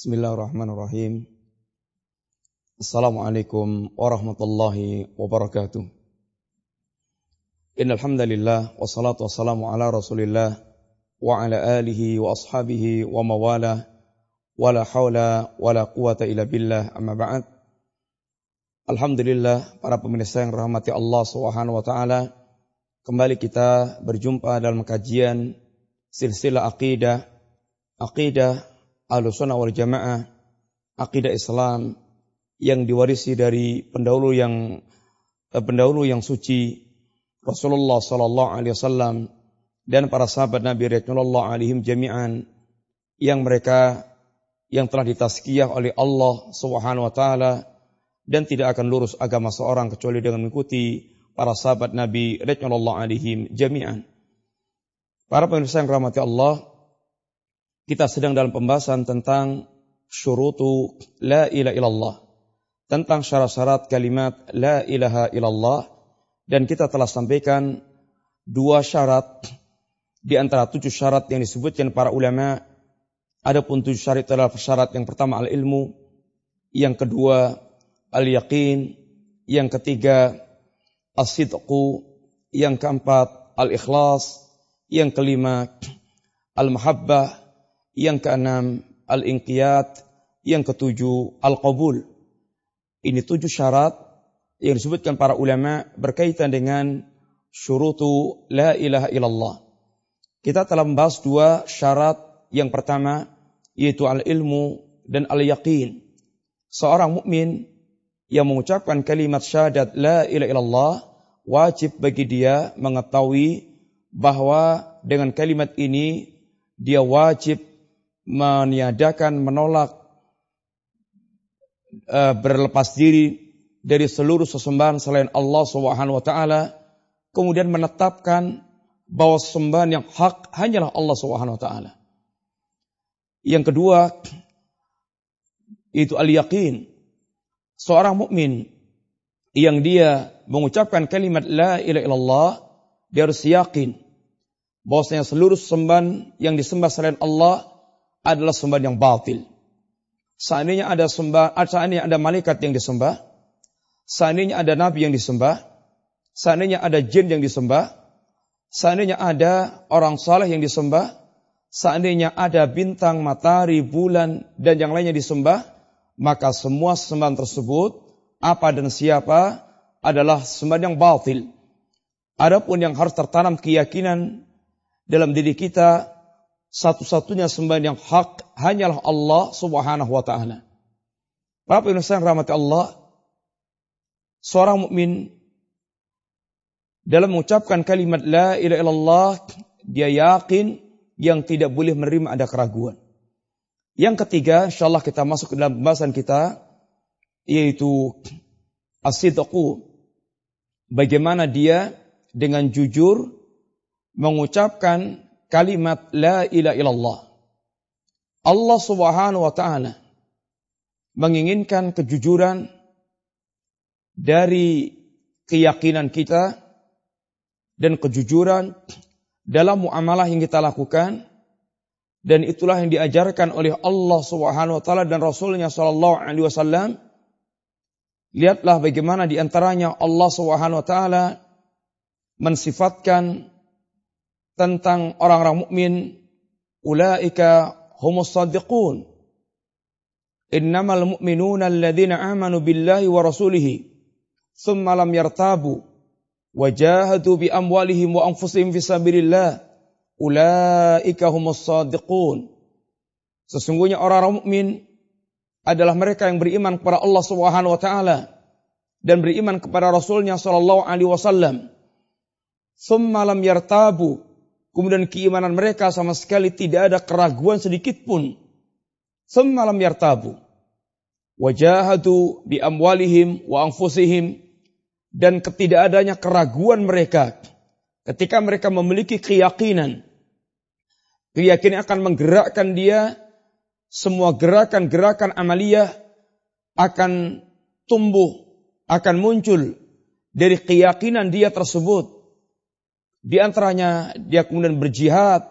Bismillahirrahmanirrahim. Assalamualaikum warahmatullahi wabarakatuh. Innal hamdalillah wassalatu wassalamu ala Rasulillah wa ala alihi wa ashabihi wa mawala wala haula wala quwata illa billah amma ba'd. Alhamdulillah para pemirsa yang rahmati Allah Subhanahu wa taala, kembali kita berjumpa dalam kajian silsilah aqidah aqidah Ahlussunnah wal Jamaah, akidah Islam yang diwarisi dari pendahulu yang eh, pendahulu yang suci Rasulullah sallallahu alaihi wasallam dan para sahabat Nabi radhiyallahu alaihim jami'an yang mereka yang telah ditazkiyah oleh Allah Subhanahu wa taala dan tidak akan lurus agama seorang kecuali dengan mengikuti para sahabat Nabi radhiyallahu alaihim jami'an. Para pemirsa yang rahmati Allah, kita sedang dalam pembahasan tentang syurutu la ilaha illallah. Tentang syarat-syarat kalimat la ilaha illallah. Dan kita telah sampaikan dua syarat di antara tujuh syarat yang disebutkan para ulama. Adapun tujuh syarat adalah syarat yang pertama al-ilmu. Yang kedua al-yaqin. Yang ketiga as-sidqu. Yang keempat al-ikhlas. Yang kelima al-mahabbah yang keenam al-inqiyat, yang ketujuh al-qabul. Ini tujuh syarat yang disebutkan para ulama berkaitan dengan syurutu la ilaha illallah. Kita telah membahas dua syarat yang pertama yaitu al-ilmu dan al-yaqin. Seorang mukmin yang mengucapkan kalimat syahadat la ilaha illallah wajib bagi dia mengetahui bahwa dengan kalimat ini dia wajib meniadakan, menolak, uh, berlepas diri dari seluruh sesembahan selain Allah Subhanahu wa taala, kemudian menetapkan bahwa sesembahan yang hak hanyalah Allah Subhanahu wa taala. Yang kedua itu al-yaqin. Seorang mukmin yang dia mengucapkan kalimat la ilaha illallah, dia harus yakin bahwasanya seluruh sembahan yang disembah selain Allah adalah sembahan yang batil. Seandainya ada sembah, seandainya ada malaikat yang disembah, seandainya ada nabi yang disembah, seandainya ada jin yang disembah, seandainya ada orang saleh yang disembah, seandainya ada bintang, matahari, bulan, dan yang lainnya disembah, maka semua sembahan tersebut, apa dan siapa, adalah sembahan yang batil. Adapun yang harus tertanam keyakinan dalam diri kita satu-satunya sembahan yang hak hanyalah Allah Subhanahu wa taala. Para pemirsa yang rahmati Allah, seorang mukmin dalam mengucapkan kalimat la ilaha illallah dia yakin yang tidak boleh menerima ada keraguan. Yang ketiga, insyaallah kita masuk ke dalam pembahasan kita yaitu asidqu. Bagaimana dia dengan jujur mengucapkan kalimat la ilaha illallah. Allah Subhanahu wa taala menginginkan kejujuran dari keyakinan kita dan kejujuran dalam muamalah yang kita lakukan dan itulah yang diajarkan oleh Allah Subhanahu wa taala dan Rasulnya sallallahu alaihi wasallam. Lihatlah bagaimana di antaranya Allah Subhanahu wa taala mensifatkan tentang orang-orang mukmin ulaika humus sadiqun innamal mu'minuna alladhina amanu billahi wa rasulihi thumma lam yartabu wajahadu bi amwalihim wa anfusihim fi sabilillah ulaika humus sadiqun sesungguhnya orang-orang mukmin adalah mereka yang beriman kepada Allah Subhanahu wa taala dan beriman kepada Rasulnya sallallahu alaihi wasallam. Thumma lam yartabu Kemudian keimanan mereka sama sekali tidak ada keraguan sedikit pun. Semalam yartabu. Wajahatu bi amwalihim wa anfusihim. Dan ketidakadanya keraguan mereka. Ketika mereka memiliki keyakinan. Keyakinan akan menggerakkan dia. Semua gerakan-gerakan amaliyah akan tumbuh, akan muncul dari keyakinan dia tersebut di antaranya dia kemudian berjihad.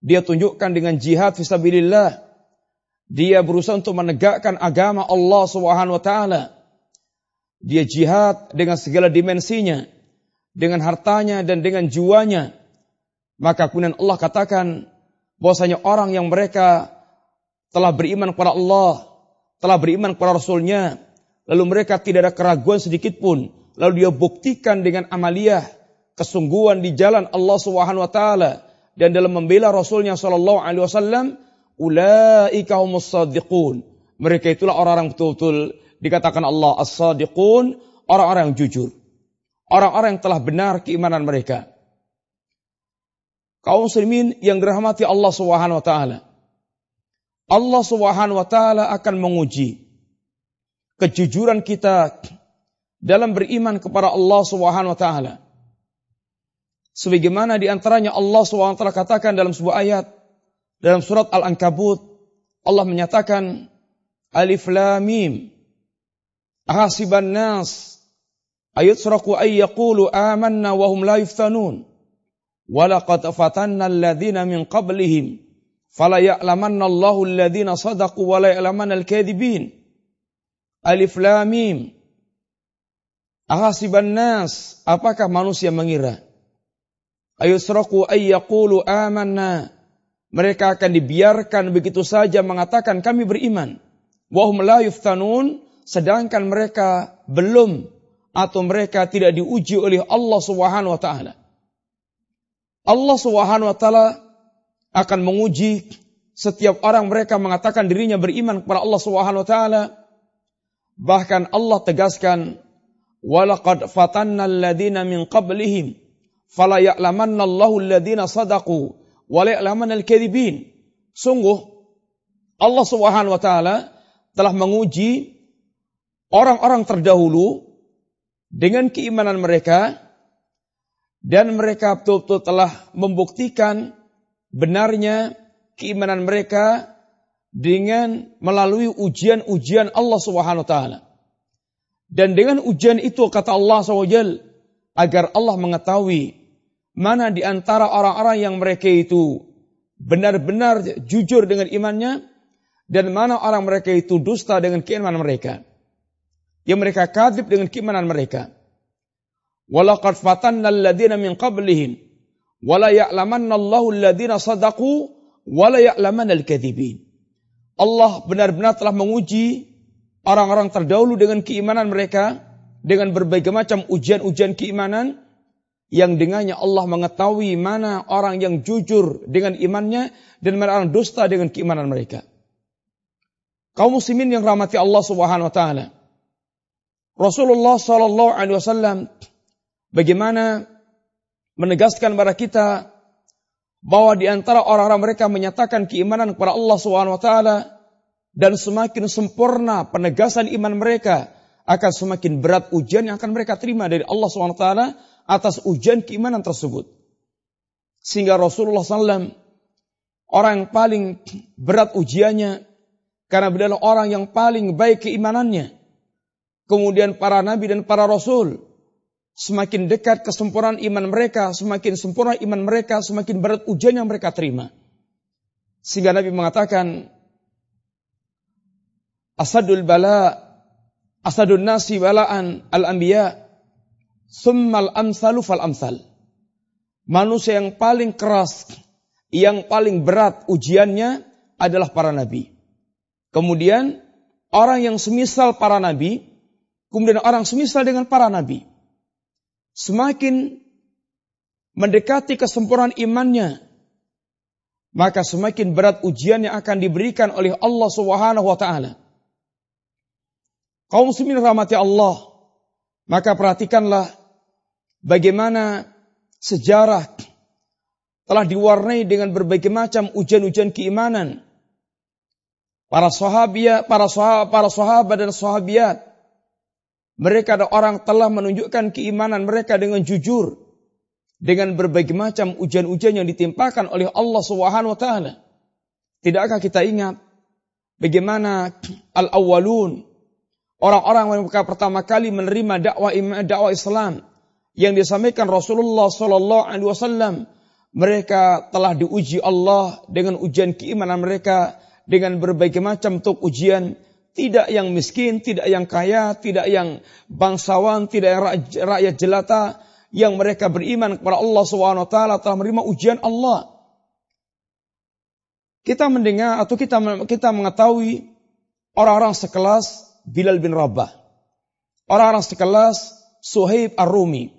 Dia tunjukkan dengan jihad fisabilillah. Dia berusaha untuk menegakkan agama Allah Subhanahu wa taala. Dia jihad dengan segala dimensinya, dengan hartanya dan dengan jiwanya. Maka kemudian Allah katakan bahwasanya orang yang mereka telah beriman kepada Allah, telah beriman kepada Rasulnya, lalu mereka tidak ada keraguan sedikit pun, lalu dia buktikan dengan amaliyah kesungguhan di jalan Allah Subhanahu wa taala dan dalam membela Rasulnya sallallahu alaihi wasallam, ulaika humus. Mereka itulah orang-orang betul-betul dikatakan Allah as-sadiqun, orang-orang yang jujur. Orang-orang yang telah benar keimanan mereka. Kaum muslimin yang dirahmati Allah Subhanahu wa taala. Allah Subhanahu wa taala akan menguji kejujuran kita dalam beriman kepada Allah Subhanahu wa taala. Sebagaimana di antaranya Allah SWT katakan dalam sebuah ayat dalam surat Al-Ankabut Allah menyatakan Alif Lam Mim. Ahasiban nas. Ayat suraku ay yaqulu amanna wa hum la yuftanun. Walaqad fatanna alladhina min qablihim fala ya'lamanna Allahu alladhina sadaqu wa la ya'lamanna al-kadhibin. Alif Lam Mim. Ahasiban nas. Apakah manusia mengira ayusraku ayyaqulu amanna. Mereka akan dibiarkan begitu saja mengatakan kami beriman. Wahum la yuftanun. Sedangkan mereka belum atau mereka tidak diuji oleh Allah Subhanahu wa taala. Allah Subhanahu wa taala akan menguji setiap orang mereka mengatakan dirinya beriman kepada Allah Subhanahu wa taala. Bahkan Allah tegaskan walaqad fatanna alladziina min qablihim fala ya'lamanna Allahu alladziina sadaqu wa la al-kadzibin. Sungguh Allah Subhanahu wa taala telah menguji orang-orang terdahulu dengan keimanan mereka dan mereka betul-betul telah membuktikan benarnya keimanan mereka dengan melalui ujian-ujian Allah Subhanahu wa taala. Dan dengan ujian itu kata Allah SWT agar Allah mengetahui mana di antara orang-orang yang mereka itu benar-benar jujur dengan imannya dan mana orang mereka itu dusta dengan keimanan mereka. Yang mereka kadib dengan keimanan mereka. Walaqad fatanna alladhina min qablihim wala ya'lamanna Allahu alladhina sadaqu wala ya'lamanna al-kadzibin. Allah benar-benar telah menguji orang-orang terdahulu dengan keimanan mereka dengan berbagai macam ujian-ujian keimanan yang dengannya Allah mengetahui mana orang yang jujur dengan imannya dan mana orang dusta dengan keimanan mereka. Kaum muslimin yang rahmati Allah Subhanahu wa taala. Rasulullah sallallahu alaihi wasallam bagaimana menegaskan kepada kita bahwa di antara orang-orang mereka menyatakan keimanan kepada Allah Subhanahu wa taala dan semakin sempurna penegasan iman mereka akan semakin berat ujian yang akan mereka terima dari Allah SWT atas ujian keimanan tersebut. Sehingga Rasulullah SAW orang yang paling berat ujiannya karena beliau orang yang paling baik keimanannya. Kemudian para nabi dan para rasul semakin dekat kesempurnaan iman mereka, semakin sempurna iman mereka, semakin berat ujian yang mereka terima. Sehingga Nabi mengatakan, Asadul bala asadun nasi balaan al-anbiya summal amsalu fal amsal. Manusia yang paling keras, yang paling berat ujiannya adalah para nabi. Kemudian orang yang semisal para nabi, kemudian orang semisal dengan para nabi. Semakin mendekati kesempurnaan imannya, maka semakin berat ujian yang akan diberikan oleh Allah Subhanahu wa taala. Kaum muslimin rahmati Allah, maka perhatikanlah bagaimana sejarah telah diwarnai dengan berbagai macam ujian-ujian keimanan. Para sahabat, para sahabat, para sahabat dan sahabiat, mereka ada orang telah menunjukkan keimanan mereka dengan jujur dengan berbagai macam ujian-ujian yang ditimpakan oleh Allah Subhanahu wa taala. Tidakkah kita ingat bagaimana al-awwalun Orang-orang yang pertama kali menerima dakwah dakwah Islam yang disampaikan Rasulullah Sallallahu Alaihi Wasallam, mereka telah diuji Allah dengan ujian keimanan mereka dengan berbagai macam bentuk ujian, tidak yang miskin, tidak yang kaya, tidak yang bangsawan, tidak yang rakyat jelata, yang mereka beriman kepada Allah SWT telah menerima ujian Allah. Kita mendengar atau kita kita mengetahui orang-orang sekelas Bilal bin Rabah, orang-orang sekelas Suhaib Ar-Rumi,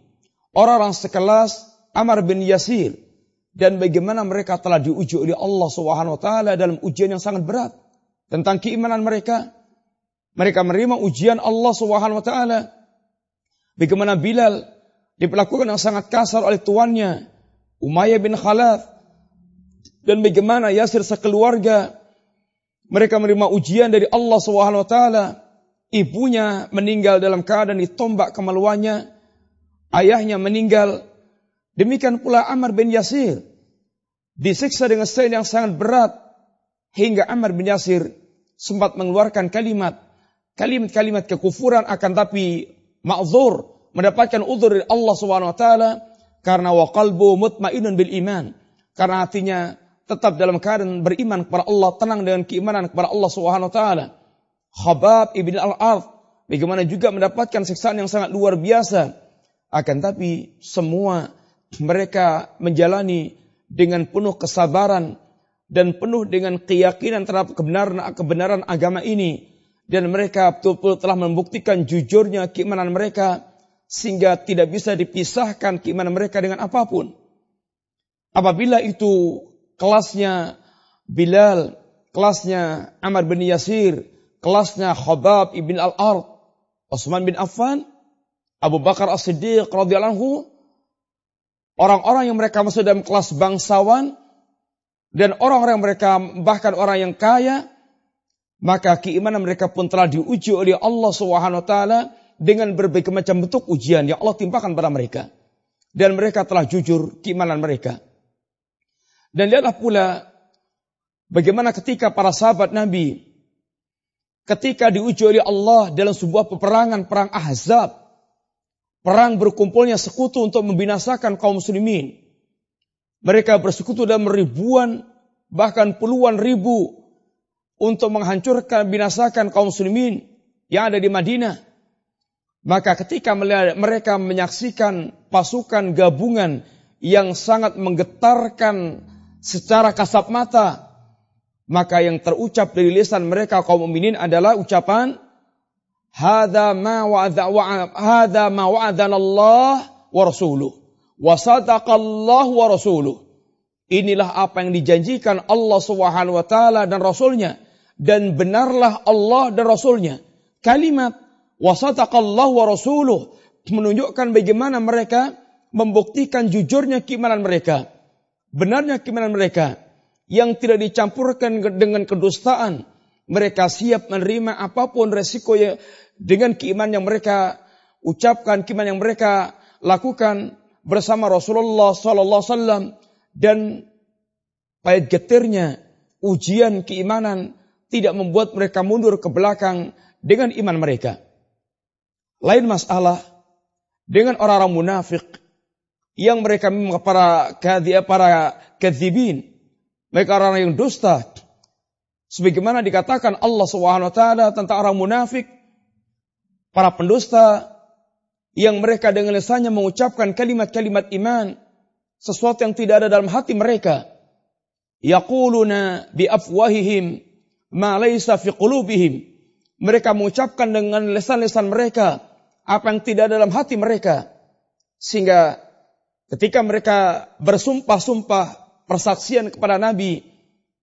orang-orang sekelas Amar bin Yasir, dan bagaimana mereka telah diuji oleh Allah Subhanahu wa taala dalam ujian yang sangat berat tentang keimanan mereka. Mereka menerima ujian Allah Subhanahu wa taala. Bagaimana Bilal diperlakukan yang sangat kasar oleh tuannya, Umayyah bin Khalaf, dan bagaimana Yasir sekeluarga mereka menerima ujian dari Allah Subhanahu wa taala. Ibunya meninggal dalam keadaan ditombak kemaluannya. Ayahnya meninggal. Demikian pula Amr bin Yasir. Disiksa dengan sein yang sangat berat. Hingga Amr bin Yasir sempat mengeluarkan kalimat. Kalimat-kalimat kekufuran akan tapi ma'zur. Mendapatkan uzur dari Allah Subhanahu wa taala karena wa qalbu mutmainnun bil iman. Karena hatinya tetap dalam keadaan beriman kepada Allah, tenang dengan keimanan kepada Allah Subhanahu wa taala. Khabab ibn al-Ard bagaimana juga mendapatkan siksaan yang sangat luar biasa. Akan tapi semua mereka menjalani dengan penuh kesabaran dan penuh dengan keyakinan terhadap kebenaran kebenaran agama ini dan mereka betul-betul telah membuktikan jujurnya keimanan mereka sehingga tidak bisa dipisahkan keimanan mereka dengan apa pun. Apabila itu kelasnya Bilal, kelasnya Amr bin Yasir, kelasnya Khabab ibn al-Ard, Utsman bin Affan, Abu Bakar As-Siddiq radhiyallahu orang-orang yang mereka masuk dalam kelas bangsawan dan orang-orang yang mereka bahkan orang yang kaya maka keimanan mereka pun telah diuji oleh Allah Subhanahu wa taala dengan berbagai macam bentuk ujian yang Allah timpakan pada mereka. Dan mereka telah jujur keimanan mereka. Dan lihatlah pula bagaimana ketika para sahabat Nabi ketika diuji oleh Allah dalam sebuah peperangan perang Ahzab, perang berkumpulnya sekutu untuk membinasakan kaum muslimin. Mereka bersekutu dalam ribuan bahkan puluhan ribu untuk menghancurkan binasakan kaum muslimin yang ada di Madinah. Maka ketika mereka menyaksikan pasukan gabungan yang sangat menggetarkan secara kasat mata. Maka yang terucap dari lisan mereka kaum mukminin adalah ucapan Hada ma wa'adha hada ma wa'adana Allah wa rasuluh wa sadaqallahu wa rasuluh. Inilah apa yang dijanjikan Allah Subhanahu wa taala dan rasulnya dan benarlah Allah dan rasulnya. Kalimat wa sadaqallahu wa rasuluh menunjukkan bagaimana mereka membuktikan jujurnya keimanan mereka benarnya keimanan mereka yang tidak dicampurkan dengan kedustaan. Mereka siap menerima apa pun resiko yang dengan keimanan yang mereka ucapkan, keimanan yang mereka lakukan bersama Rasulullah Sallallahu Wasallam dan pahit getirnya ujian keimanan tidak membuat mereka mundur ke belakang dengan iman mereka. Lain masalah dengan orang-orang munafik yang mereka para kadhia para kadzibin mereka orang yang dusta. Sebagaimana dikatakan Allah Subhanahu wa taala tentang orang munafik para pendusta yang mereka dengan lisannya mengucapkan kalimat-kalimat iman sesuatu yang tidak ada dalam hati mereka. Yaquluna bi afwahihim ma laysa fi qulubihim. Mereka mengucapkan dengan lisan-lisan mereka apa yang tidak ada dalam hati mereka. Sehingga Ketika mereka bersumpah-sumpah persaksian kepada Nabi,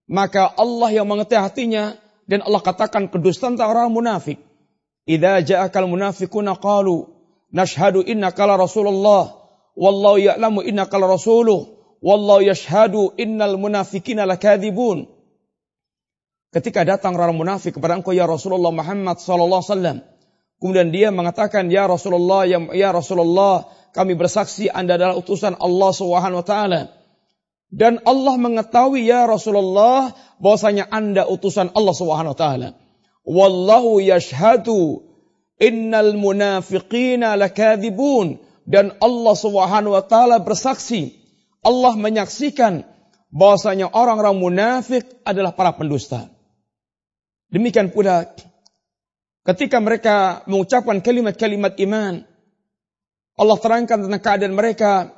maka Allah yang mengetahui hatinya dan Allah katakan kedustaan tentang orang munafik. Idza ja'akal munafiquna qalu nashhadu innaka la rasulullah wallahu ya'lamu innaka la rasuluh wallahu yashhadu innal munafiqina lakadzibun. Ketika datang orang munafik kepada engkau ya Rasulullah Muhammad sallallahu alaihi wasallam, kemudian dia mengatakan ya Rasulullah ya, ya Rasulullah kami bersaksi Anda adalah utusan Allah Subhanahu wa taala. Dan Allah mengetahui ya Rasulullah bahwasanya Anda utusan Allah Subhanahu wa taala. Wallahu yashhadu innal munafiqina lakadzibun dan Allah Subhanahu wa taala bersaksi Allah menyaksikan bahwasanya orang-orang munafik adalah para pendusta. Demikian pula ketika mereka mengucapkan kalimat-kalimat iman, Allah terangkan tentang keadaan mereka,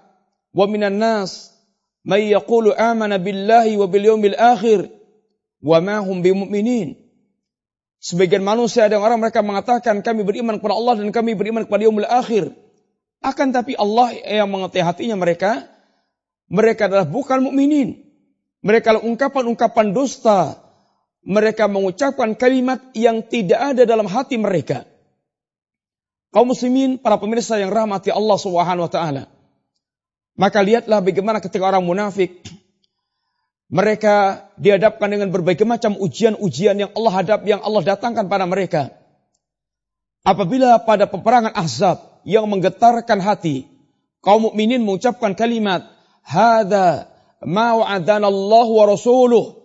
wa minan nas may yaqulu amana billahi wa bil yawmil akhir wa ma hum bimumin. Sebagian manusia ada orang mereka mengatakan kami beriman kepada Allah dan kami beriman kepada yaumil akhir. Akan tapi Allah yang mengerti hatinya mereka, mereka adalah bukan mukminin. Mereka ungkapan-ungkapan dusta. Mereka mengucapkan kalimat yang tidak ada dalam hati mereka. Kaum muslimin, para pemirsa yang rahmati Allah Subhanahu wa taala. Maka lihatlah bagaimana ketika orang munafik mereka dihadapkan dengan berbagai macam ujian-ujian yang Allah hadap, yang Allah datangkan pada mereka. Apabila pada peperangan Ahzab yang menggetarkan hati, kaum mukminin mengucapkan kalimat, "Hada ma wa'adana Allah wa rasuluh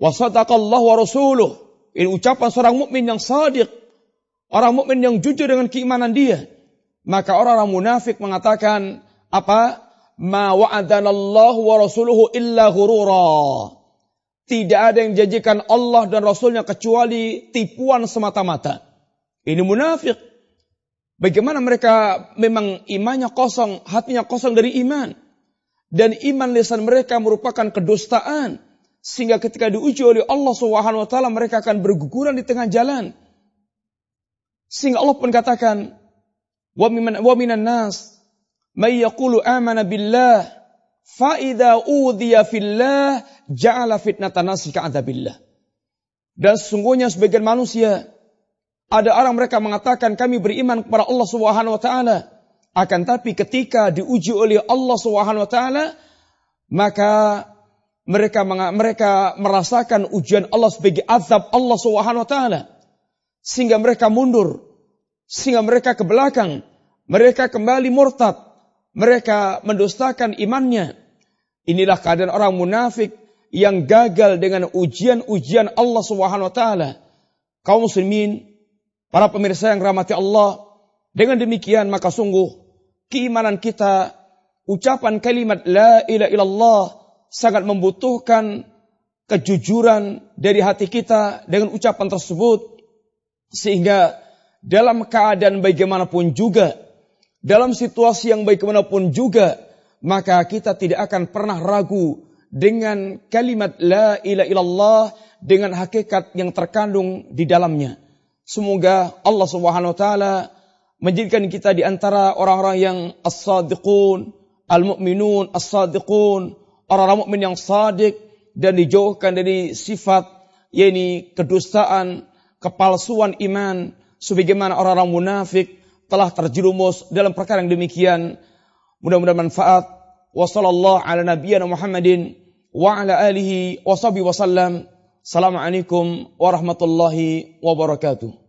wa sadaqallahu wa rasuluh." Ini ucapan seorang mukmin yang sadiq, orang mukmin yang jujur dengan keimanan dia. Maka orang-orang munafik mengatakan, apa? ma wa'adanallahu wa rasuluhu illa ghurura. Tidak ada yang janjikan Allah dan Rasulnya kecuali tipuan semata-mata. Ini munafik. Bagaimana mereka memang imannya kosong, hatinya kosong dari iman. Dan iman lisan mereka merupakan kedustaan. Sehingga ketika diuji oleh Allah Subhanahu wa taala mereka akan berguguran di tengah jalan. Sehingga Allah pun katakan, "Wa minan nas may amana billah fa idza fillah ja'ala fitnatan nasi. Dan sesungguhnya sebagian manusia ada orang mereka mengatakan kami beriman kepada Allah Subhanahu wa taala. Akan tapi ketika diuji oleh Allah Subhanahu wa taala maka mereka mereka merasakan ujian Allah sebagai azab Allah Subhanahu wa taala. Sehingga mereka mundur. Sehingga mereka ke belakang. Mereka kembali murtad mereka mendustakan imannya. Inilah keadaan orang munafik yang gagal dengan ujian-ujian Allah Subhanahu wa taala. Kaum muslimin, para pemirsa yang rahmati Allah, dengan demikian maka sungguh keimanan kita, ucapan kalimat la ilaha illallah sangat membutuhkan kejujuran dari hati kita dengan ucapan tersebut sehingga dalam keadaan bagaimanapun juga dalam situasi yang bagaimanapun juga, maka kita tidak akan pernah ragu dengan kalimat la ilaha illallah dengan hakikat yang terkandung di dalamnya. Semoga Allah Subhanahu wa taala menjadikan kita di antara orang-orang yang as-sadiqun, al-mu'minun, as-sadiqun, orang-orang mukmin yang sadik dan dijauhkan dari sifat yakni kedustaan, kepalsuan iman sebagaimana orang-orang munafik telah terjerumus dalam perkara yang demikian. Mudah-mudahan manfaat. Wassallallahu ala Muhammadin wa ala alihi wa sahbihi wasallam. Assalamualaikum warahmatullahi wabarakatuh.